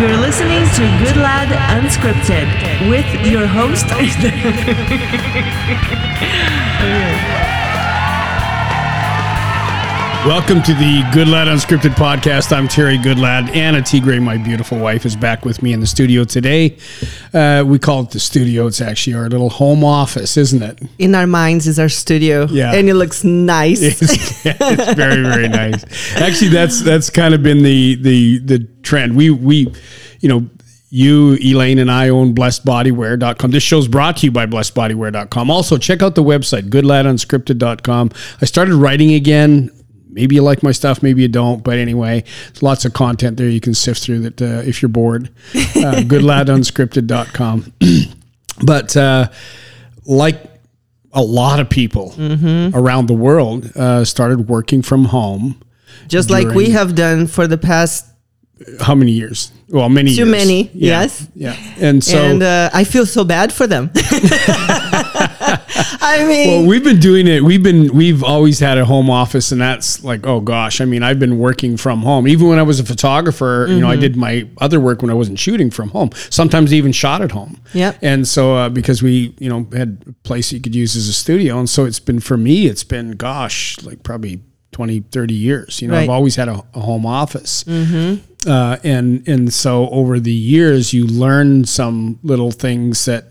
You're listening to Good Lad Unscripted with your host. Welcome to the Good Lad Unscripted podcast. I'm Terry Goodlad. Anna T. Gray, my beautiful wife, is back with me in the studio today. Uh, we call it the studio. It's actually our little home office, isn't it? in our minds is our studio. Yeah. And it looks nice. It's, it's very, very nice. Actually, that's that's kind of been the the the trend. We we, you know. You, Elaine, and I own blessedbodywear.com. This show's brought to you by blessedbodywear.com. Also, check out the website, goodladunscripted.com. I started writing again. Maybe you like my stuff, maybe you don't. But anyway, there's lots of content there you can sift through that uh, if you're bored. Uh, goodladunscripted.com. but uh, like a lot of people around the world uh, started working from home. Just like we have done for the past How many years? Well, many Too years. many, Yeah, yes. Yeah. And so and uh, I feel so bad for them. I mean, well, we've been doing it. We've been we've always had a home office, and that's like, oh gosh. I mean, I've been working from home. Even when I was a photographer, you know, Mm-hmm. I did my other work when I wasn't shooting from home. Sometimes even shot at home. Yep. And so uh, because we, you know, had a place you could use as a studio, and so it's been for me, it's been gosh, like probably 20, 30 years. You know, I've always had a, a home office. Uh, and and so over the years, you learn some little things that,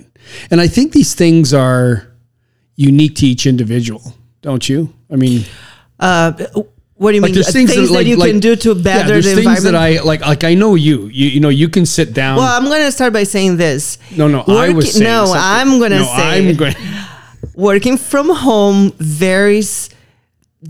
and I think these things are unique to each individual, don't you? I mean, uh, what do you mean? there's Uh, things Things, that, that, you like- can do to better yeah, there's the things that. I like. Like I know you. You you know you can sit down. well, I'm going to start by saying this. no, no, I was saying no. Something. I'm going to No, say I'm going. working from home varies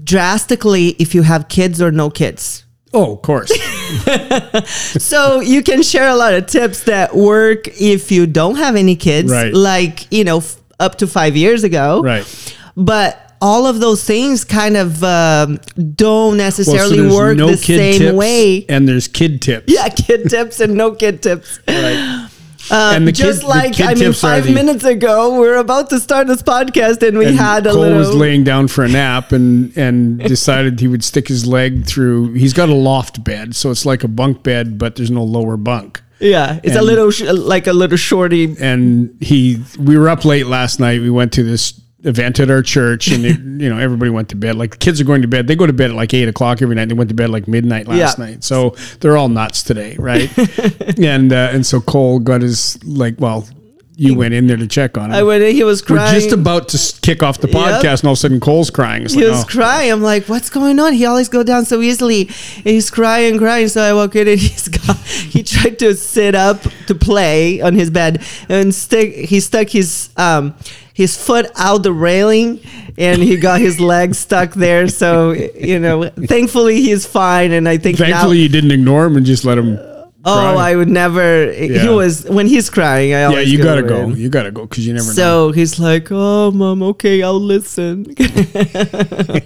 drastically if you have kids or no kids. Oh, of course. so you can share a lot of tips that work if you don't have any kids Right. like you know f- up to five years ago right. but all of those things kind of um, don't Well, so necessarily work no the same way and there's kid tips. yeah kid tips and no kid tips Right. and the just kid, like i mean five the- minutes ago we are about to start this podcast and we and had a Cole little was laying down for a nap and and decided he would stick his leg through. He's got a loft bed, so it's like a bunk bed, but there's no lower bunk. Yeah it's a little sh- like a little shorty And he, we were up late last night. We went to this event at our church, and it, you know everybody went to bed. Like the kids are going to bed. They go to bed at like eight o'clock every night. They went to bed like midnight last Yeah. night. So they're all nuts today, right? and uh, and so Cole got his like well. You went in there to check on him. i went in he was crying. We're just about to kick off the Yep. podcast, and all of a sudden Cole's crying. It's he like, was oh. crying. I'm like, what's going on? He always go down so easily. And he's crying, crying. So I walk in and he's got, he tried to sit up to play on his bed and stick, he stuck his, um, his foot out the railing and he got his leg stuck there. So, you know, thankfully he's fine. And I think Thankfully, now, you didn't ignore him and just let him. Oh, cry. I would never, Yeah. he was, when he's crying, I yeah, you gotta go. You gotta go because you never know. So he's like, "Oh, mom, okay, I'll listen."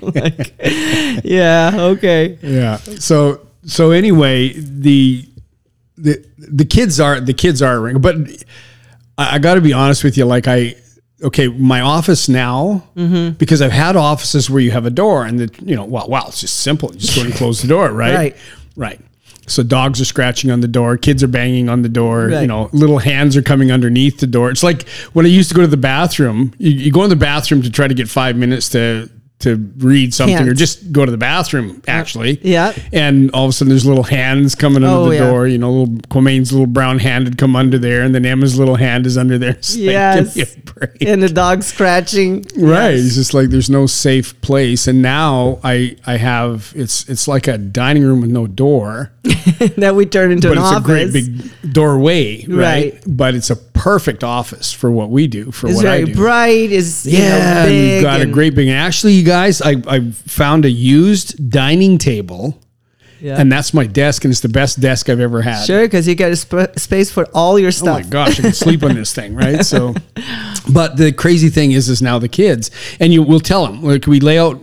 Like, yeah, okay. Yeah. So so anyway, the the the kids are the kids are ring, but I, I got to be honest with you. Like I. Okay, my office now, Mm-hmm. because I've had offices where you have a door and the, you know, well, wow, it's just simple. You just go and close the door, right? Right. Right. So dogs are scratching on the door, kids are banging on the door, you know, little hands are coming underneath the door. It's like when I used to go to the bathroom, you, you go in the bathroom to try to get five minutes to to read something or just go to the bathroom uh, actually. Yeah. And all of a sudden there's little hands coming under Oh, the yeah. door, you know, little Quamaine's little brown hand had come under there and then Emma's little hand is under there. It's like, Yes. give me a break. And the dog scratching. Right. It's just like there's no safe place. And now I I have it's it's like a dining room with no door. that we turn into but an it's office. a great big doorway, right? Right. But it's a perfect office for what we do, for it's what I do. bright. Is you know, Yeah, and big. we've got a great big. Actually, you guys, I I found a used dining table, Yeah. and that's my desk, and it's the best desk I've ever had. Sure, because you got a sp- space for all your stuff. Oh my gosh, I can sleep on this thing, right? So, but the crazy thing is, is now the kids, and you will tell them like we lay out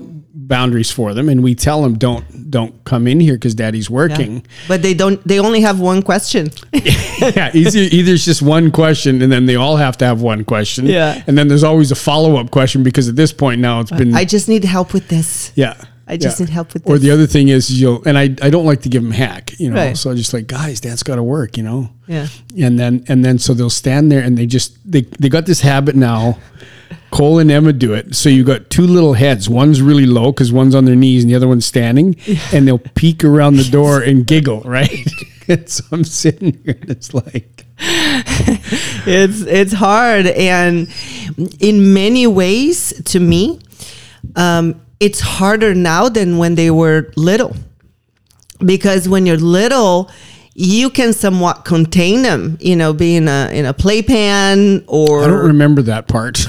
boundaries for them, and we tell them don't don't come in here because daddy's Yeah. working. But they don't. They only have one question. yeah, either, either it's just one question, and then they all have to have one question. Yeah. and then there's always a follow up question because at this point now it's been I just need help with this. yeah. I just Yeah. need help with this. Or the other thing is you'll and I, I don't like to give them hack, you know. Right. So I just like, guys, dad's gotta work, you know. yeah. And then and then so they'll stand there and they just they they got this habit now. Cole and Emma do it. So you've got two little heads. One's really low because one's on their knees and the other one's standing. And they'll peek around the door and giggle, right? and so I'm sitting here and it's like it's it's hard and in many ways to me um, it's harder now than when they were little because when you're little you can somewhat contain them you know being in a, in a playpan or I don't remember that part.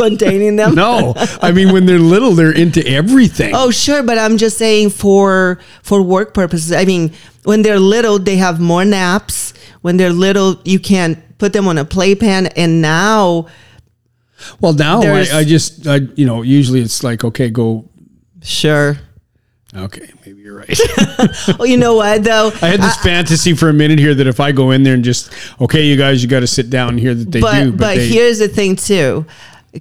Containing them no. I mean when they're little, they're into everything. Oh, sure, but I'm just saying for for work purposes. I mean, when they're little, they have more naps. When they're little, you can't put them on a playpen, and now, Well, now I, I just, I, you know, usually it's like, okay, go. sure. Okay, maybe you're right. well, you know what though? I had this fantasy for a minute here that if I go in there and just, okay, you guys, you got to sit down here that they but do. but, they, here's the thing too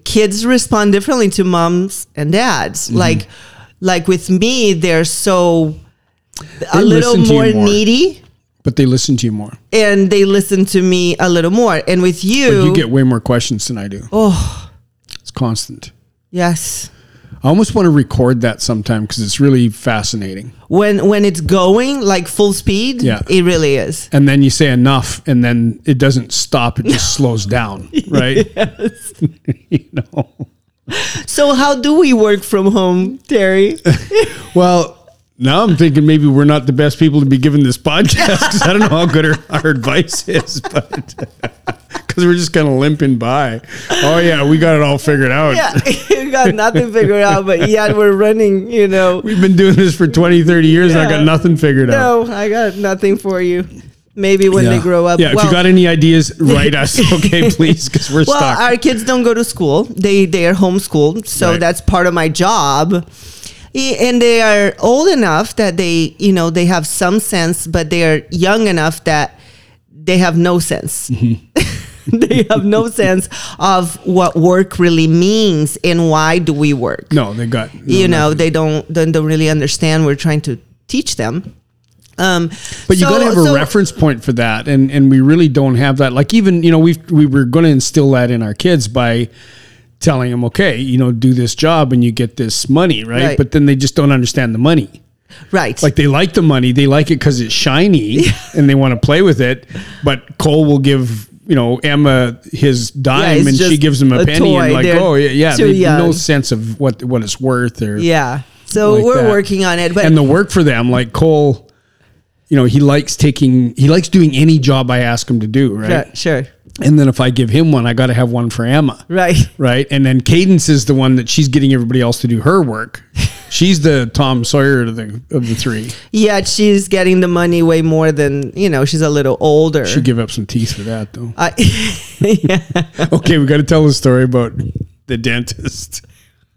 kids respond differently to moms and dads Mm-hmm. like like with me they're so a little listen to you more, more. needy but they listen to you more. and they listen to me a little more and with you, You get way more questions than I do. oh It's constant. yes I almost want to record that sometime because it's really fascinating. when when it's going like full speed Yeah. it really is And then you say enough, and then it doesn't stop; it just slows down, right? Yes. you know. so how do we work from home terry Well, now I'm thinking maybe we're not the best people to be giving this podcast because I don't know how good our, our advice is, but because we're just kind of limping by. Oh yeah, we got it all figured out. yeah you got nothing figured out but yet we're running you know We've been doing this for 20, 30 years and I got nothing figured out. no i got nothing for you maybe when they grow up Yeah, if you got any ideas, write us, okay, please, because we're Well, stuck. our kids don't go to school. They they are homeschooled, so Right. that's part of my job. And they are old enough that they, you know, they have some sense, but they are young enough that they have no sense. Mm-hmm. they have no sense of what work really means and why do we work. no, they got. no, you know, nothing. they don't don't, don't really understand. We're trying to teach them. Um, But you so- got to have a so- reference point for that, and and we really don't have that. Like even you know we we were going to instill that in our kids by telling them, okay, you know, do this job and you get this money, right? Right. But then they just don't understand the money. right? Like they like the money, they like it because it's shiny, and they want to play with it. But Cole will give. You know Emma his dime, it's and she gives him a, a penny, and like, They're oh yeah, yeah, too they have no sense of what what it's worth, or yeah. So like we're that. working on it, but and the work for them, like Cole, you know, he likes taking, he likes doing any job I ask him to do, right? sure, sure, And then if I give him one, I got to have one for Emma, right. right? And then Cadence is the one that she's getting everybody else to do her work. She's the Tom Sawyer of the of the three. Yet she's getting the money way more than you know. She's a little older. She'd give up some teeth for that, though. I, yeah, Okay, we got to tell the story about the dentist.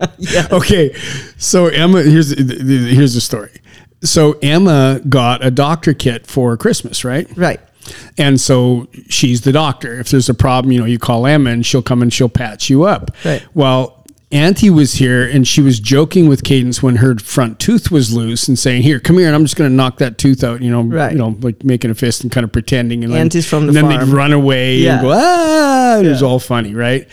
yeah. Okay, so Emma, here's here's the story. So Emma got a doctor kit for Christmas, right? Right. And so she's the doctor. If there's a problem, you know, you call Emma and she'll come and she'll patch you up. Right. Well, Auntie was here and she was joking with Cadence when her front tooth was loose and saying, "Here, come here, and I'm just going to knock that tooth out." You know, Right. you know, like making a fist and kind of pretending. And then- Auntie's from the and then farm. they'd run away Yeah. and go ah. and It was all funny, right?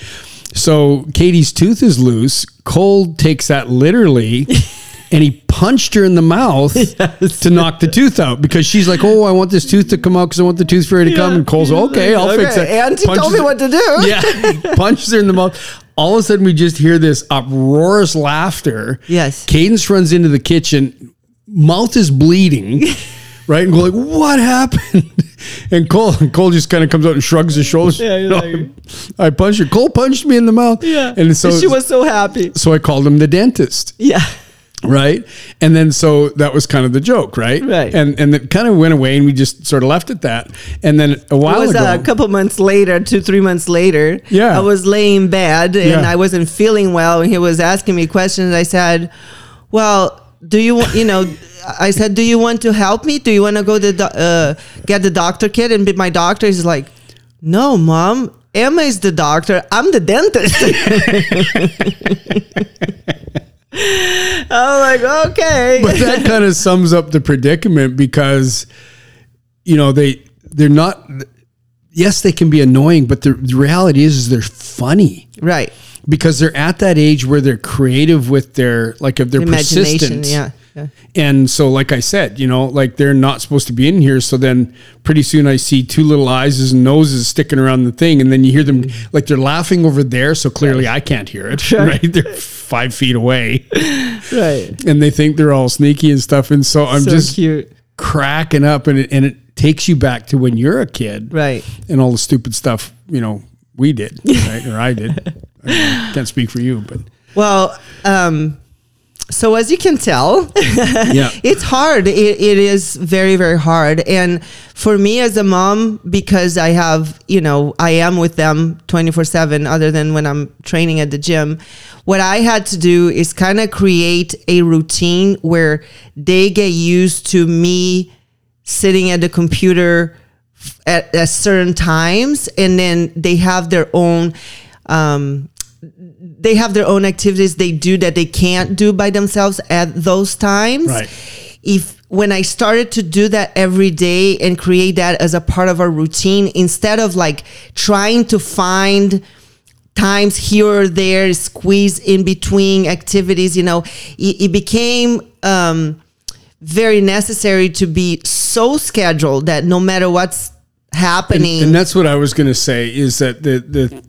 So Katie's tooth is loose. Cole takes that literally. And he punched her in the mouth to knock the tooth out because she's like, "Oh, I want this tooth to come out because I want the tooth fairy to come." And Cole's, "Okay, I'll fix it." Okay, Auntie told me what to do. yeah, he punches her in the mouth. All of a sudden, we just hear this uproarious laughter. Yes. Cadence runs into the kitchen, mouth is bleeding, right? And go like, "What happened?" And Cole, Cole just kind of comes out and shrugs his shoulders. Yeah, "No, like- I punched her. Cole punched me in the mouth. Yeah. and so she was so happy. so I called him the dentist Yeah. Right? And then so that was kind of the joke, right? Right. And and it kind of went away, and we just sort of left it that. And then a while It was ago, a couple months later, two, three months later. Yeah. I was laying in bed and Yeah. I wasn't feeling well. And he was asking me questions. I said, Well, do you want, you know, I said, Do you want to help me? Do you want to go to the, uh, get the doctor kit and be my doctor? He's like, No, mom. Emma is the doctor. I'm the dentist. I'm like, okay. but that kind of sums up the predicament because you know they they're not yes they can be annoying but the, the reality is is they're funny right. because they're at that age where they're creative with their like of their persistence Yeah. yeah. and so like i said you know like they're not supposed to be in here so then pretty soon i see two little eyes and noses sticking around the thing and then you hear them like they're laughing over there so clearly i can't hear it right they're five feet away Right. and they think they're all sneaky and stuff and so i'm so just cute. cracking up and it, and it takes you back to when you're a kid Right. and all the stupid stuff you know we did right or i did I can't speak for you but Well, um, so as you can tell, yeah it's hard. It, it is very, very hard. And for me as a mom, because I have, you know, I am with them 24 7, other than when I'm training at the gym, what I had to do is kind of create a routine where they get used to me sitting at the computer at, at certain times and then they have their own um, they have their own activities they do that they can't do by themselves at those times Right. if when i started to do that every day and create that as a part of our routine instead of like trying to find times here or there squeeze in between activities you know it, it became um, very necessary to be so scheduled that no matter what's happening And that's what I was going to say is that the the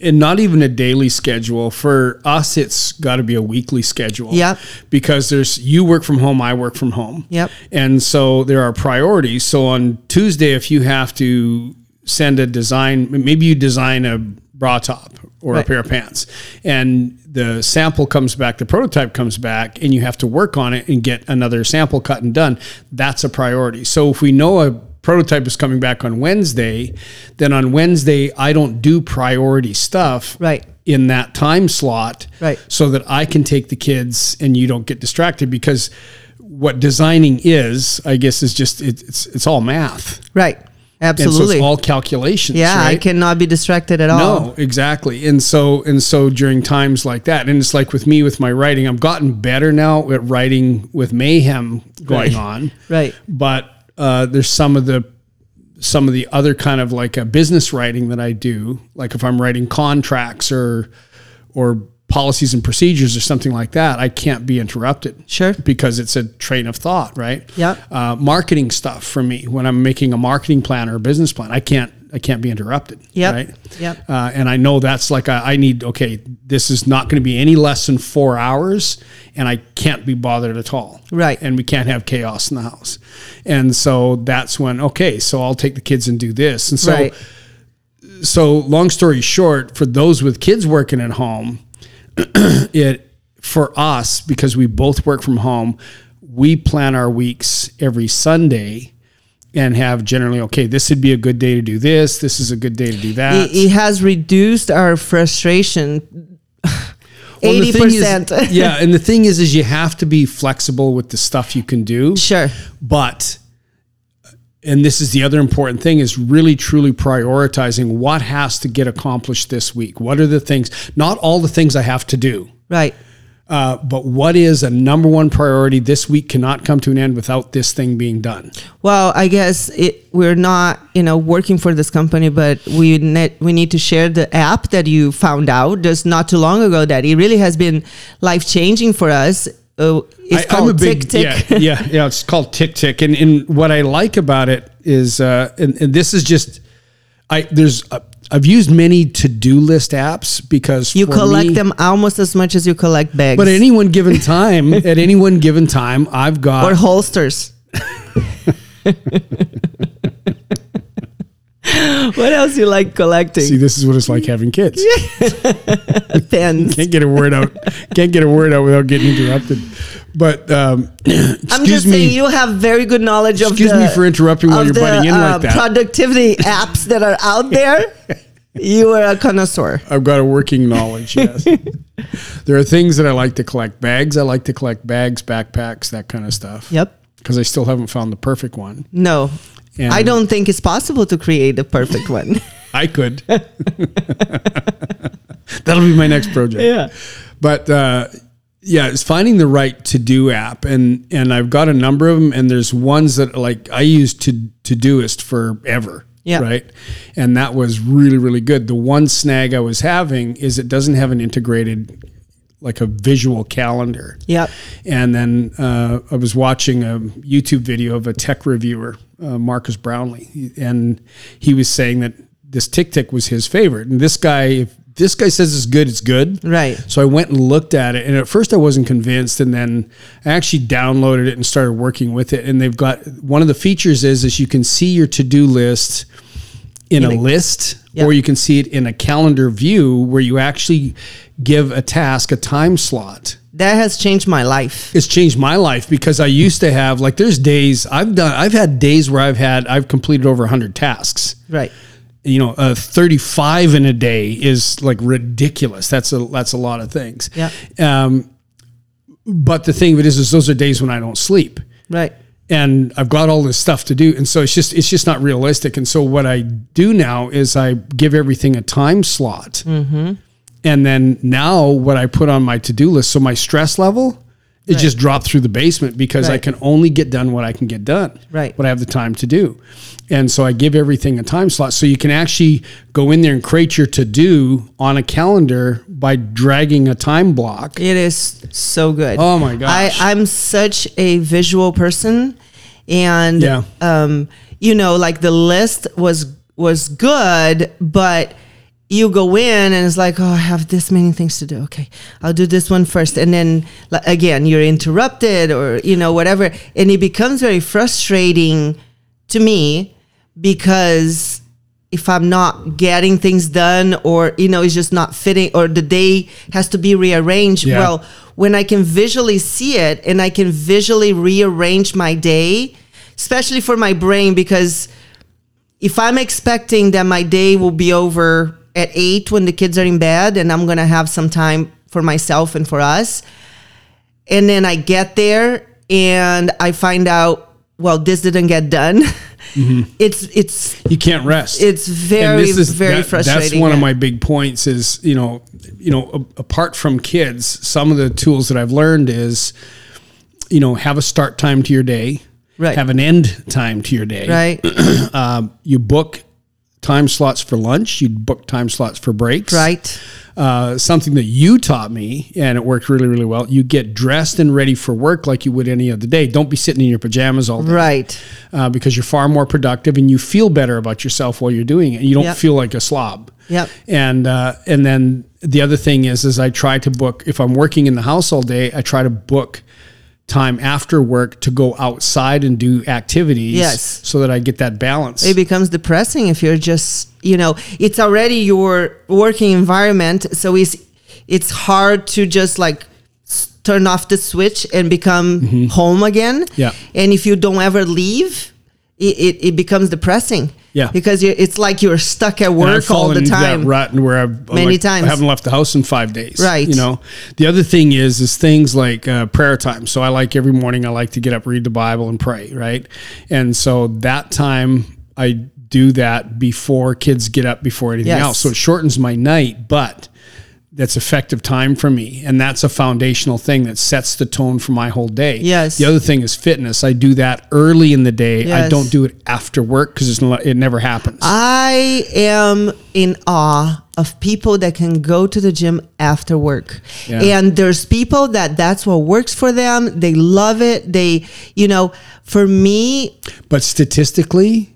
and not even a daily schedule for us it's got to be a weekly schedule. Yep. Because there's you work from home, I work from home. Yep. And so there are priorities. So on Tuesday if you have to send a design maybe you design a bra top or Right. a pair of pants and the sample comes back the prototype comes back and you have to work on it and get another sample cut and done that's a priority so if we know a prototype is coming back on wednesday then on wednesday i don't do priority stuff Right. in that time slot Right. so that i can take the kids and you don't get distracted because what designing is i guess is just it, it's it's all math right and so absolutely it's all calculations yeah i cannot be distracted at all No, exactly. And so and so during times like that, and it's like with me with my writing, I've gotten better now at writing with mayhem going Right. on. Right. But uh, there's some of the some of the other kind of like a business writing that I do, like if I'm writing contracts or or policies and procedures or something like that, I can't be interrupted. Sure. Because it's a train of thought, right? Yep. Uh, marketing stuff for me when I'm making a marketing plan or a business plan, I can't I can't be interrupted. Yeah. Right. Yep. Uh, and I know that's like a, I need okay. This is not going to be any less than four hours, and I can't be bothered at all. Right. And we can't have chaos in the house. And so that's when okay. So I'll take the kids and do this. And so right so long story short, for those with kids working at home, it for us because we both work from home, we plan our weeks every Sunday and have generally okay, this would be a good day to do this. This is a good day to do that. it, it has reduced our frustration Well, the 80 thing is- percent yeah, and the thing is, is you have to be flexible with the stuff you can do. sure but and this is the other important thing is really truly prioritizing what has to get accomplished this week what are the things not all the things i have to do right uh, but what is a number one priority this week cannot come to an end without this thing being done Well, I guess it, we're not, you know, working for this company, but we ne- we need to share the app that you found out just not too long ago that it really has been life changing for us. Uh, it's I- called TickTick. Yeah, yeah, yeah. It's called TickTick, and and what I like about it is, uh, and, and this is just, I there's, uh, I've used many to do list apps because You collect me- them almost as much as you collect bags But at any one given time, at any one given time, I've got or holsters. what else you like collecting? See, this is what it's like having kids. Pens. Can't get a word out. Can't get a word out without getting interrupted. But um, I'm excuse just me. saying you have very good knowledge of Excuse the, me for interrupting while you're the, butting in uh, like that. productivity apps that are out there. You are a connoisseur. I've got a working knowledge. Yes, there are things that I like to collect. Bags. I like to collect bags, backpacks, that kind of stuff. Yep. Because I still haven't found the perfect one. No, And I don't think it's possible to create the perfect one. I could. That'll be my next project. Yeah. But uh, yeah, it's finding the right to do app, and and I've got a number of them, and there's ones that like I use to Todoist forever. Yeah. Right. And that was really, really good. The one snag I was having is it doesn't have an integrated, like a visual calendar. Yep. And then uh, I was watching a YouTube video of a tech reviewer, uh, Marques Brownlee, and he was saying that this TickTick was his favorite. And this guy, if this guy says it's good, it's good. Right. So I went and looked at it, and at first I wasn't convinced, and then I actually downloaded it and started working with it. And they've got one of the features is is you can see your to do list in a a- list, Yeah. or you can see it in a calendar view where you actually give a task a time slot That has changed my life. it's changed my life because I used to have like there's days I've done I've had days where I've had I've completed over 100 tasks. Right. You know, uh, 35 in a day is like ridiculous. That's a that's a lot of things. Yeah. Um, but the thing of it is, is those are days when I don't sleep Right. and I've got all this stuff to do, and so it's just it's just not realistic. And so what I do now is I give everything a time slot, Mm-hmm. and then now what I put on my to do list, so my stress level. It just dropped through the basement because I can only get done what I can get done, Right. What I have the time to do, and so I give everything a time slot. So you can actually go in there and create your to do on a calendar by dragging a time block. It is so good. Oh my gosh. I, I'm such a visual person and Yeah. um, you know, like the list was was good, but you go in and it's like, oh, I have this many things to do. Okay, I'll do this one first, and then again, you're interrupted or you know whatever, and it becomes very frustrating to me because if I'm not getting things done or you know it's just not fitting or the day has to be rearranged Yeah. well when I can visually see it and I can visually rearrange my day especially for my brain because if I'm expecting that my day will be over at 8 when the kids are in bed and I'm to have some time for myself and for us and then I get there and I find out well this didn't get done it's it's You can't rest. it's very is, very that- frustrating That's one of my big points. Is you know, you know, a- apart from kids, some of the tools that I've learned is, you know, have a start time to your day, Right. Have an end time to your day, right Um, you book time slots for lunch. You'd book time slots for breaks, right Uh, something that you taught me, and it worked really, really well. You get dressed and ready for work like you would any other day. Don't be sitting in your pajamas all day right uh, because you're far more productive and you feel better about yourself while you're doing it. You don't Yep. feel like a slob. Yep. And uh, and then the other thing is, is I try to book if I'm working in the house all day. I try to book time after work to go outside and do activities. Yes. So that I get that balance. it becomes depressing if you're just you know it's already your working environment so it's it's hard to just like turn off the switch and become home again Mm-hmm. Yeah. and if you don't ever leave it, it, it becomes depressing Yeah. because it's like you're stuck at work all the time That rut where I've Many like, times. I haven't left the house in five days. Right. You know, the other thing is is things like uh, prayer time. So I like every morning I like to get up, read the Bible, and pray. Right. And so that time I do that before kids get up before anything Yes. else. So it shortens my night, but that's effective time for me and that's a foundational thing that sets the tone for my whole day Yes. the other thing is fitness i do that early in the day yes. i don't do it after work because it never happens I am in awe of people that can go to the gym after work. Yeah. And there's people that that's what works for them. They love it. They, you know, for me, But statistically,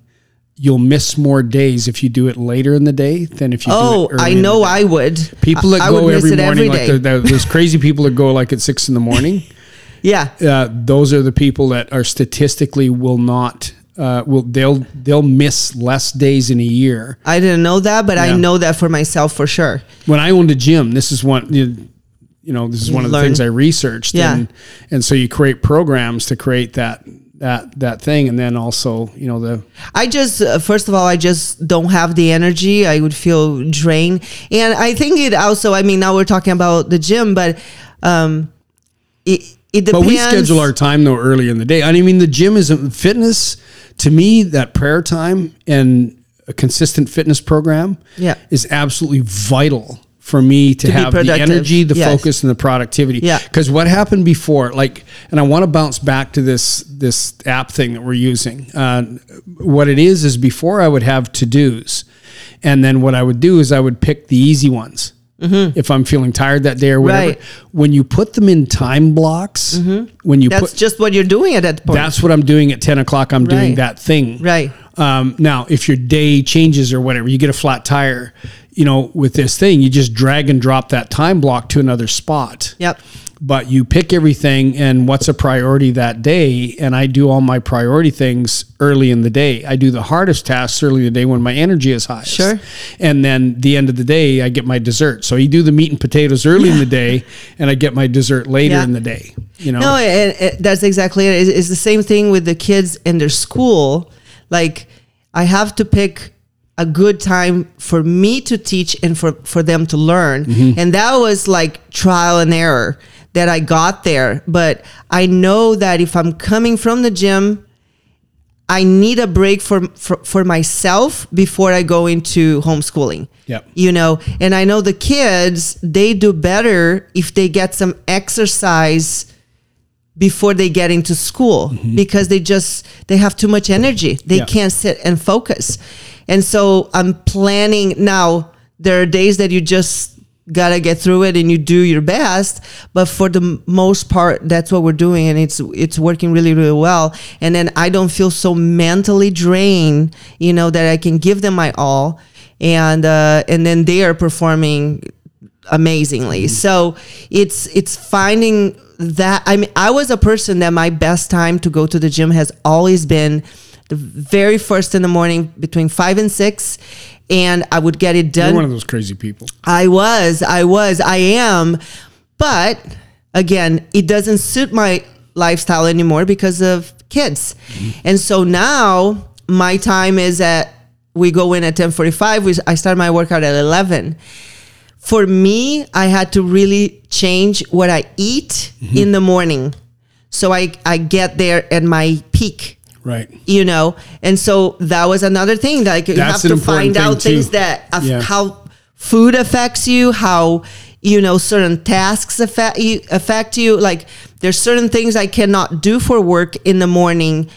you'll miss more days if you do it later in the day than if you do oh, it early I know. I would. People that I, go every morning, every like the, the, those crazy people that go like at six in the morning, yeah. uh, those are the people that are statistically will not. Uh, will they'll they'll miss less days in a year. I didn't know that, but I know that for myself for sure. When I owned a gym, this is one you, you know this is one of the learn. things I researched. Yeah. And, and so you create programs to create that that that thing, and then also you know the I just, uh, first of all, I just don't have the energy. I would feel drained. And I think it also, I mean, now we're talking about the gym, but um, it, it depends. But we schedule our time though early in the day. I mean, the gym isn't fitness. To me, that prayer time and a consistent fitness program Yeah. is absolutely vital for me to, be have the energy, the Yes. focus, and the productivity. Yeah. Because what happened before, like, and I want to bounce back to this this app thing that we're using. Uh, what it is is before I would have to dos, and then what I would do is I would pick the easy ones. If I'm feeling tired that day or whatever, Mm-hmm. Right. when you put them in time blocks, when you put That's put just what you're doing at that point. that's what I'm doing at 10 o'clock. I'm doing that thing. Right. Um, now, if your day changes or whatever, you get a flat tire, you know, with this thing, you just drag and drop that time block to another spot. Yep. But you pick everything and what's a priority that day. And I do all my priority things early in the day. I do the hardest tasks early in the day when my energy is highest. Sure. And then the end of the day, I get my dessert. So you do the meat and potatoes early in the day, and I get my dessert later Yeah. in the day. You know, No, and, and that's exactly it. It's, it's the same thing with the kids in their school. Like, I have to pick a good time for me to teach and for, for them to learn. Mm-hmm. And that was like trial and error that I got there. But I know that if I'm coming from the gym, I need a break for, for, for myself before I go into homeschooling Yep. you know and i know the kids they do better if they get some exercise before they get into school because they just they have too much energy they Mm-hmm. Yeah. can't sit and focus and so i'm planning now there are days that you just gotta get through it and you do your best but for the most part that's what we're doing and it's it's working really really well. And then i don't feel so mentally drained you know that i can give them my all and uh and then they are performing amazingly. So it's it's finding that i mean i was a person that my best time to go to the gym has always been the very first in the morning between five and six and i would get it done. you're one of those crazy people. I was, I was, I am. But again, it doesn't suit my lifestyle anymore because of kids. Mm-hmm. And so now my time is at we go in at 10:45, we I start my workout at 11. For me, I had to really change what I eat mm-hmm. in the morning. So I I get there at my peak Right. you know and so that was another thing like you have to find out thing, things too. that of Yeah. how food affects you how you know certain tasks affect you affect you like there's certain things i cannot do for work in the morning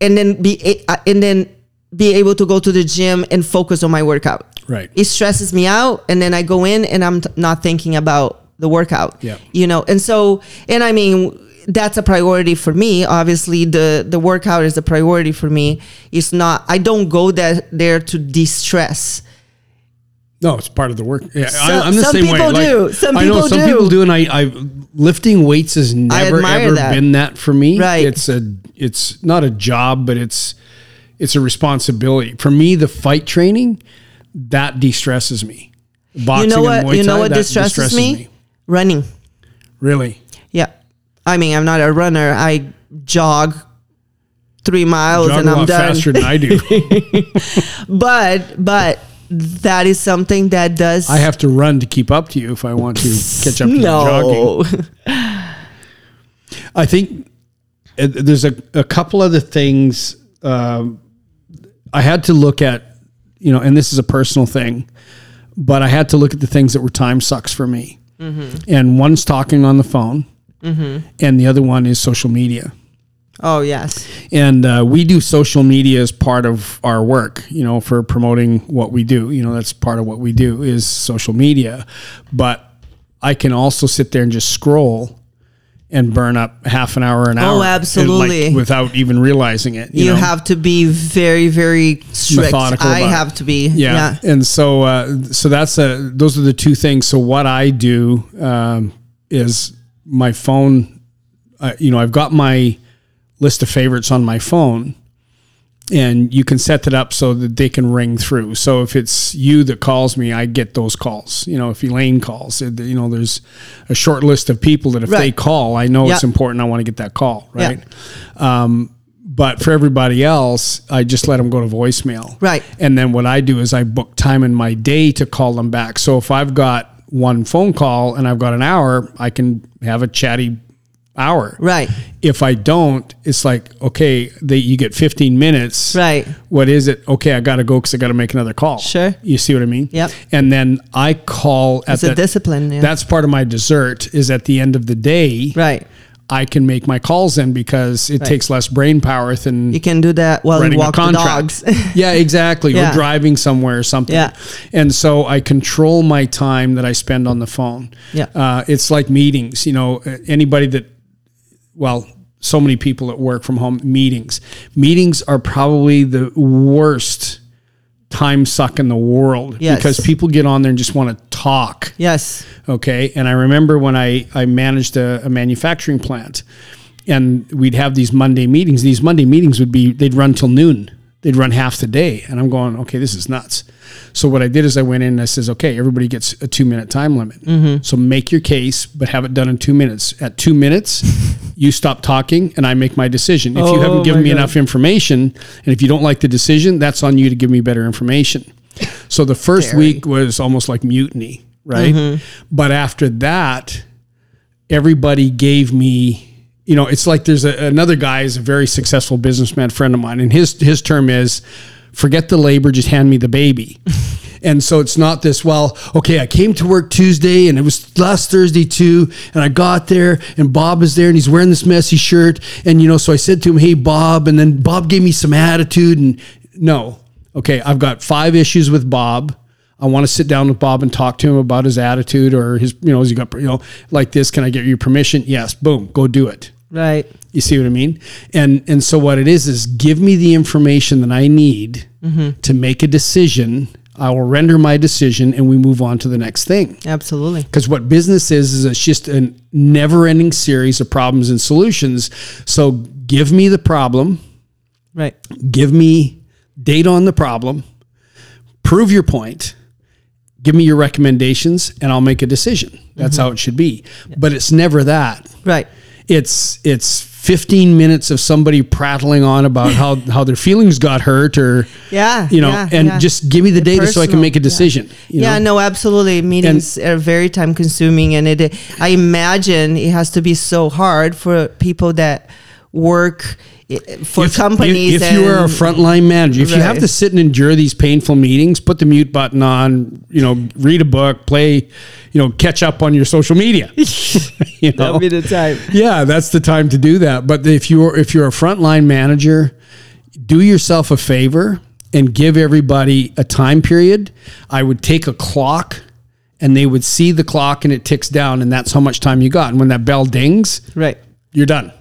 and then be uh, and then be able to go to the gym and focus on my workout Right. it stresses me out and then i go in and i'm t- not thinking about the workout Yeah. you know and so and i mean that's a priority for me obviously the the workout is a priority for me it's not i don't go that there to de-stress No, it's part of the work. Yeah, Some- I, I'm the same way. people do. Some I know some do. people do, and I, I lifting weights has never ever that. been that for me. Right. It's a, it's not a job, but it's, it's a responsibility for me. The fight training that de-stresses me. Boxing you know what and Muay you know Thai, what that distresses me? running Really? I mean i'm not a runner i jog three miles Jog and a i'm lot done faster than I do. but but that is something that does I have to run to keep up to you if I want to catch up to your jogging. no I think uh, there's a, a couple other things um, I had to look at, you know, and this is a personal thing, but I had to look at the things that were time sucks for me. And one's talking on the phone, and the other one is social media. oh yes And uh, we do social media as part of our work, you know, for promoting what we do. You know, that's part of what we do is social media. But I can also sit there and just scroll and burn up half an hour, an hour, and, like, absolutely. without even realizing it. you, know? have to be very very strict Methodical i it. have to be yeah. yeah, And so, uh, so that's a, those are the two things. So what I do, um, is my phone, uh, you know, I've got my list of favorites on my phone and you can set it up so that they can ring through. So if it's you that calls me, I get those calls. You know, if Elaine calls, you know, there's a short list of people that if they call, I know it's important. I want to get that call. Right. Um, but for everybody else, I just let them go to voicemail. Right. And then what I do is I book time in my day to call them back. So if I've got one phone call and I've got an hour, I can have a chatty hour. Right. If I don't, it's like okay, they you get 15 minutes. Right. What is it? Okay, I got to go because I got to make another call. Sure. You see what I mean? Yep. And then I call at It's a discipline, yeah. That's part of my dessert. Is at the end of the day, Right. I can make my calls in because it takes less brain power than You can do that while you walk the dogs. yeah, exactly. Yeah. We're driving somewhere or something. Yeah. And so I control my time that I spend on the phone. Yeah. Uh, it's like meetings. You know, uh, anybody that, well, so many people that work from home, meetings. Meetings are probably the worst time suck in the world Yes. because people get on there and just want to talk. yes. Okay. And I remember when I, I managed a, a manufacturing plant and we'd have these Monday meetings. These Monday meetings would be, they'd run till noon. They'd run half the day. And I'm going, okay, this is nuts. So what I did is I went in and I says, okay, everybody gets a two minute time limit. Mm-hmm. So make your case, but have it done in two minutes. At two minutes, you stop talking and I make my decision. If you Oh haven't given me God. enough information and if you don't like the decision, that's on you to give me better information. So the first Very. week was almost like mutiny, right? Mm-hmm. But after that, everybody gave me you know it's like there's a, another guy is a very successful businessman friend of mine and his his term is forget the labor just hand me the baby and so it's not this well okay i came to work tuesday and it was last thursday too and i got there and bob is there and he's wearing this messy shirt and you know so i said to him hey bob and then bob gave me some attitude and no okay i've got five issues with bob I want to sit down with Bob and talk to him about his attitude or his, you know, has he got, you know, like this? Can I get your permission? Yes. Boom. Go do it. Right. You see what I mean? And and so what it is is give me the information that I need mm-hmm. to make a decision. I will render my decision and we move on to the next thing. Absolutely. Because what business is is it's just a never-ending series of problems and solutions. So give me the problem, Right. give me data on the problem, prove your point, give me your recommendations, and I'll make a decision. That's mm-hmm. how it should be. But it's never that. Right. It's it's 15 minutes of somebody prattling on about how, how their feelings got hurt or Yeah. you know, yeah, and yeah. just give me the data so I can make a yeah. decision. you yeah, know? no, absolutely. Meetings are very time consuming, and it. I imagine it has to be so hard for people that work for If- companies. If, if you are a frontline manager, if you have to sit and endure these painful meetings, put the mute button on, you know, read a book, play, you know, catch up on your social media. you know, that'll be the time. yeah, that's the time to do that. But if you're if you're a frontline manager, do yourself a favor and give everybody a time period. I would take a clock and they would see the clock and it ticks down and that's how much time you got. And when that bell dings, Right. you're done.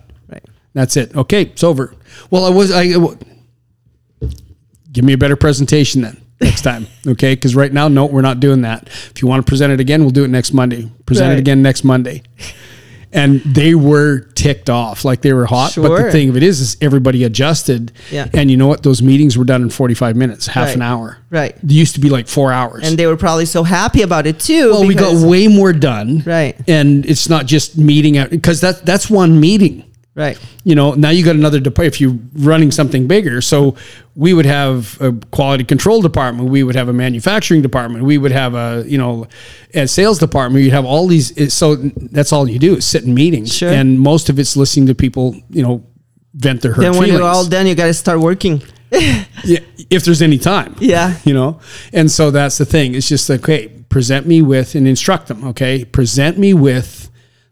Right. That's it. Okay, it's over. Well, I was I give me a better presentation then next time. Okay, because right now, no, we're not doing that. If you want to present it again, we'll do it next Monday. Present it again next Monday. And they were ticked off, like they were hot. But the thing of it is, is everybody adjusted. Yeah. And you know what? Those meetings were done in forty-five minutes, half Right. an hour. Right. It used to be like four hours. And they were probably so happy about it too. well, we got way more done. Right. And it's not just meeting out because that that's one meeting right. you know now you got another department if you're running something bigger so we would have a quality control department we would have a manufacturing department we would have a you know a sales department you'd have all these so that's all you do is sit in meetings Sure. and most of it's listening to people you know vent their hurt Then when feelings you're all done, you got to start working. yeah, if there's any time Yeah. you know and so that's the thing it's just like okay present me with and instruct them okay present me with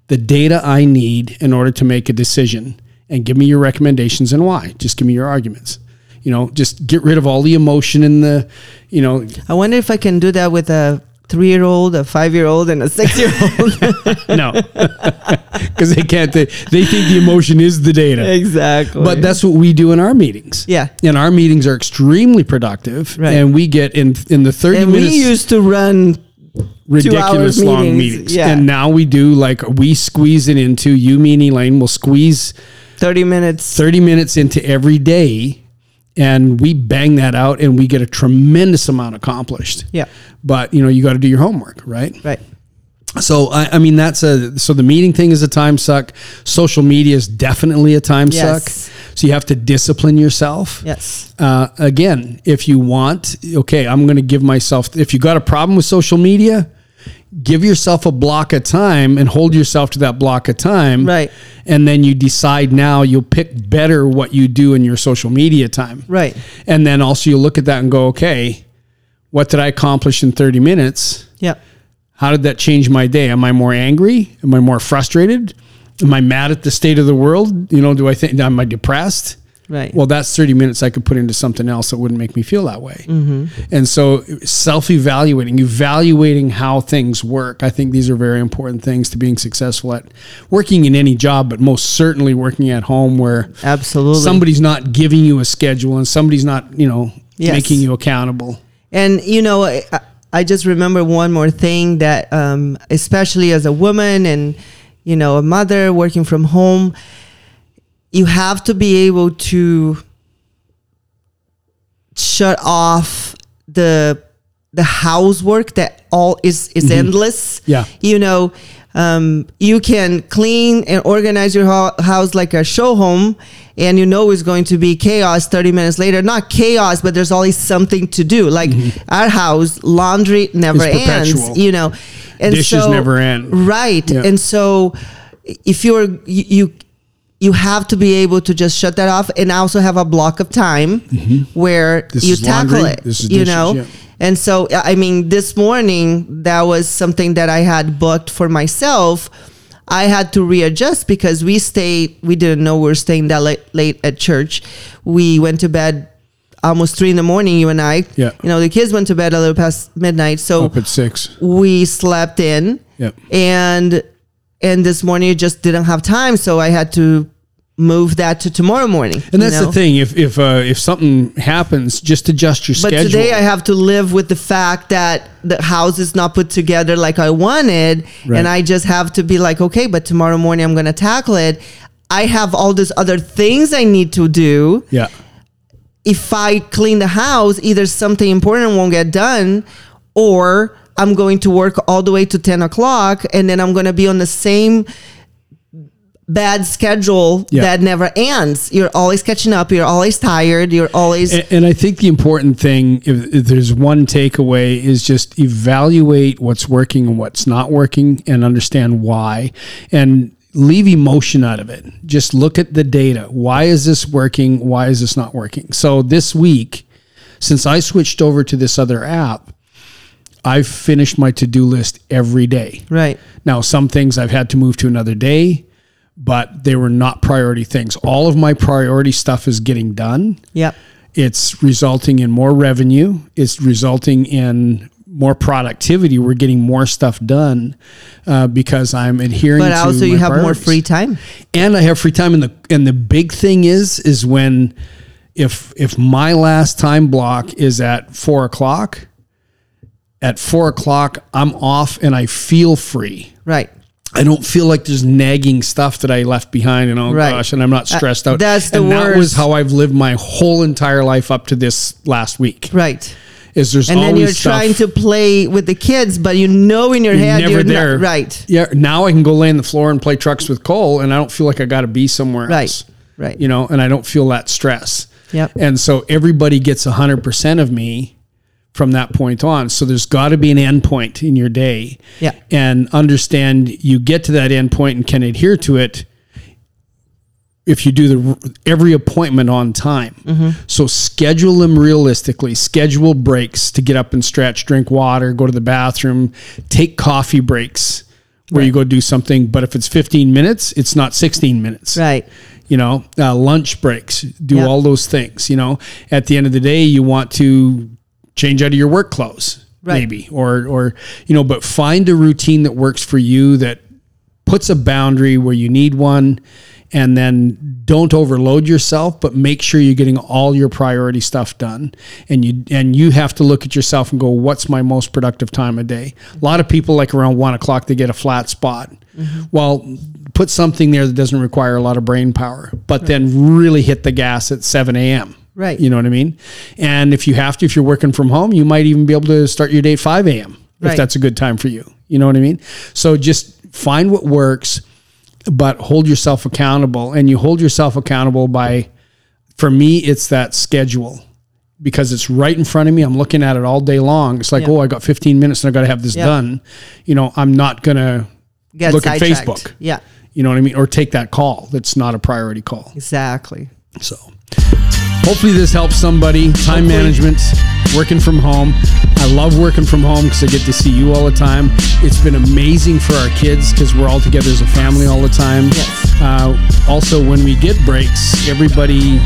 the data i need in order to make a decision and give me your recommendations and why just give me your arguments you know just get rid of all the emotion and the you know I wonder if I can do that with a three-year-old, a five-year-old, and a six-year-old. no because they can't they, they think the emotion is the data exactly. But that's what we do in our meetings. Yeah. And our meetings are extremely productive. Right. And we get in in the 30 and minutes we used to run ridiculous long meetings, meetings. yeah. And now we do like we squeeze it into you, me, and Elaine will squeeze 30 minutes. 30 minutes into every day and we bang that out and we get a tremendous amount accomplished. Yeah. But you know, you got to do your homework, right? Right. So I, I mean that's a so the meeting thing is a time suck. Social media is definitely a time Yes. suck. So you have to discipline yourself. Yes. Uh, again, if you want, okay, I'm going to give myself. If you got a problem with social media, give yourself a block of time and hold yourself to that block of time. Right. And then you decide now you'll pick better what you do in your social media time. Right. And then also you look at that and go, okay, what did I accomplish in 30 minutes? Yeah. How did that change my day? Am I more angry? Am I more frustrated? Am I mad at the state of the world? You know, do I think, am I depressed? Right. Well, that's 30 minutes I could put into something else that wouldn't make me feel that way. And so self evaluating, evaluating how things work, I think these are very important things to being successful at working in any job, but most certainly working at home where Absolutely. somebody's not giving you a schedule and somebody's not, you know, Yes. making you accountable. And you know, I, I just remember one more thing that, um, especially as a woman and you know a mother working from home, you have to be able to shut off the the housework that all is is endless. Yeah. you know. Um, you can clean and organize your ho- house like a show home, and you know it's going to be chaos 30 minutes later. Not chaos, but there's always something to do. Like our house, laundry never ends, you know. And Dishes so, never end. Right. Yeah. And so if you're, you, you, you have to be able to just shut that off and also have a block of time mm-hmm. where This you tackle laundry, it. this is you dishes, know? yeah. And so, I mean, this morning, that was something that I had booked for myself. I had to readjust because we stayed, we didn't know we were staying that late, late at church. We went to bed almost three in the morning, you and I. Yeah. You know, the kids went to bed a little past midnight. So Up at six. we slept in Yep. and and this morning I just didn't have time so i had to move that to tomorrow morning And that's know? the thing. If if uh, if something happens, just adjust your but schedule. today i have to live with the fact that the house is not put together like i wanted Right. and i just have to be like okay but tomorrow morning i'm going to tackle it i have all these other things i need to do yeah. if I clean the house, either something important won't get done, or I'm going to work all the way to 10 o'clock and then I'm going to be on the same bad schedule Yeah. that never ends. You're always catching up. You're always tired. You're always. And, and I think the important thing, if, if there's one takeaway, is just evaluate what's working and what's not working, and understand why, and leave emotion out of it. Just look at the data. Why is this working? Why is this not working? So this week, since I switched over to this other app, I've finished my to-do list every day. right. Now, some things I've had to move to another day, but they were not priority things. All of my priority stuff is getting done. Yep. It's resulting in more revenue. It's resulting in more productivity. We're getting more stuff done uh, because I'm adhering. But to also, you have more free time. and I have free time. And the and the big thing is is when if if my last time block is at four o'clock, at four o'clock I'm off and I feel free. Right. I don't feel like there's nagging stuff that I left behind, and oh Right. gosh, and I'm not uh, stressed out. that's the and that was how I've lived my whole entire life up to this last week. Right. Is there's And then you're stuff- trying to play with the kids, but you know in your you're head never you're there. not right. Yeah. Now I can go lay on the floor and play trucks with Cole, and I don't feel like I got to be somewhere Right. else. Right. You know, and I don't feel that stress. Yep. And so everybody gets hundred percent of me from that point on. So there's got to be an end point in your day. Yeah. And understand you get to that end point and can adhere to it if you do the every appointment on time. Mm-hmm. So schedule them realistically. Schedule breaks to get up and stretch, drink water, go to the bathroom, take coffee breaks where you go do something. But if it's 15 minutes, it's not 16 minutes Right. you know, uh, lunch breaks, do Yeah. all those things. You know, at the end of the day, you want to change out of your work clothes, Right. maybe, or or you know, but find a routine that works for you that puts a boundary where you need one. And then don't overload yourself, but make sure you're getting all your priority stuff done. And you and you have to look at yourself and go, "What's my most productive time of day?" A lot of people like around one o'clock they get a flat spot. Mm-hmm. Well, put something there that doesn't require a lot of brain power, but then really hit the gas at 7 a.m. Right. You know what I mean? And if you have to, if you're working from home, you might even be able to start your day at 5 a.m. if that's a good time for you. You know what I mean? So just find what works, but hold yourself accountable. And you hold yourself accountable by, for me, it's that schedule. because it's right in front of me. I'm looking at it all day long. It's like, Yeah. oh, I got 15 minutes and I got to have this Yeah. done. You know, I'm not going to look at. Facebook. Yeah, You know what I mean? Or take that call that's not a priority call. exactly. So hopefully this helps somebody. Time management, working from home. I love working from home because I get to see you all the time. It's been amazing for our kids because we're all together as a family all the time. Yes. Uh, also, when we get breaks, everybody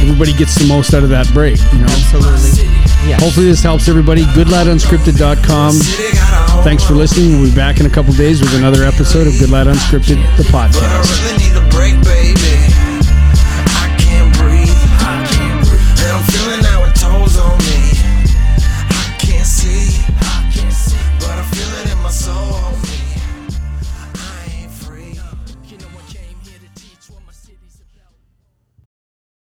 everybody gets the most out of that break. You know. Absolutely. Yeah. Hopefully this helps everybody. GoodLadUnscripted.com. Thanks for listening. We'll be back in a couple days with another episode of Good Lad Unscripted, the podcast.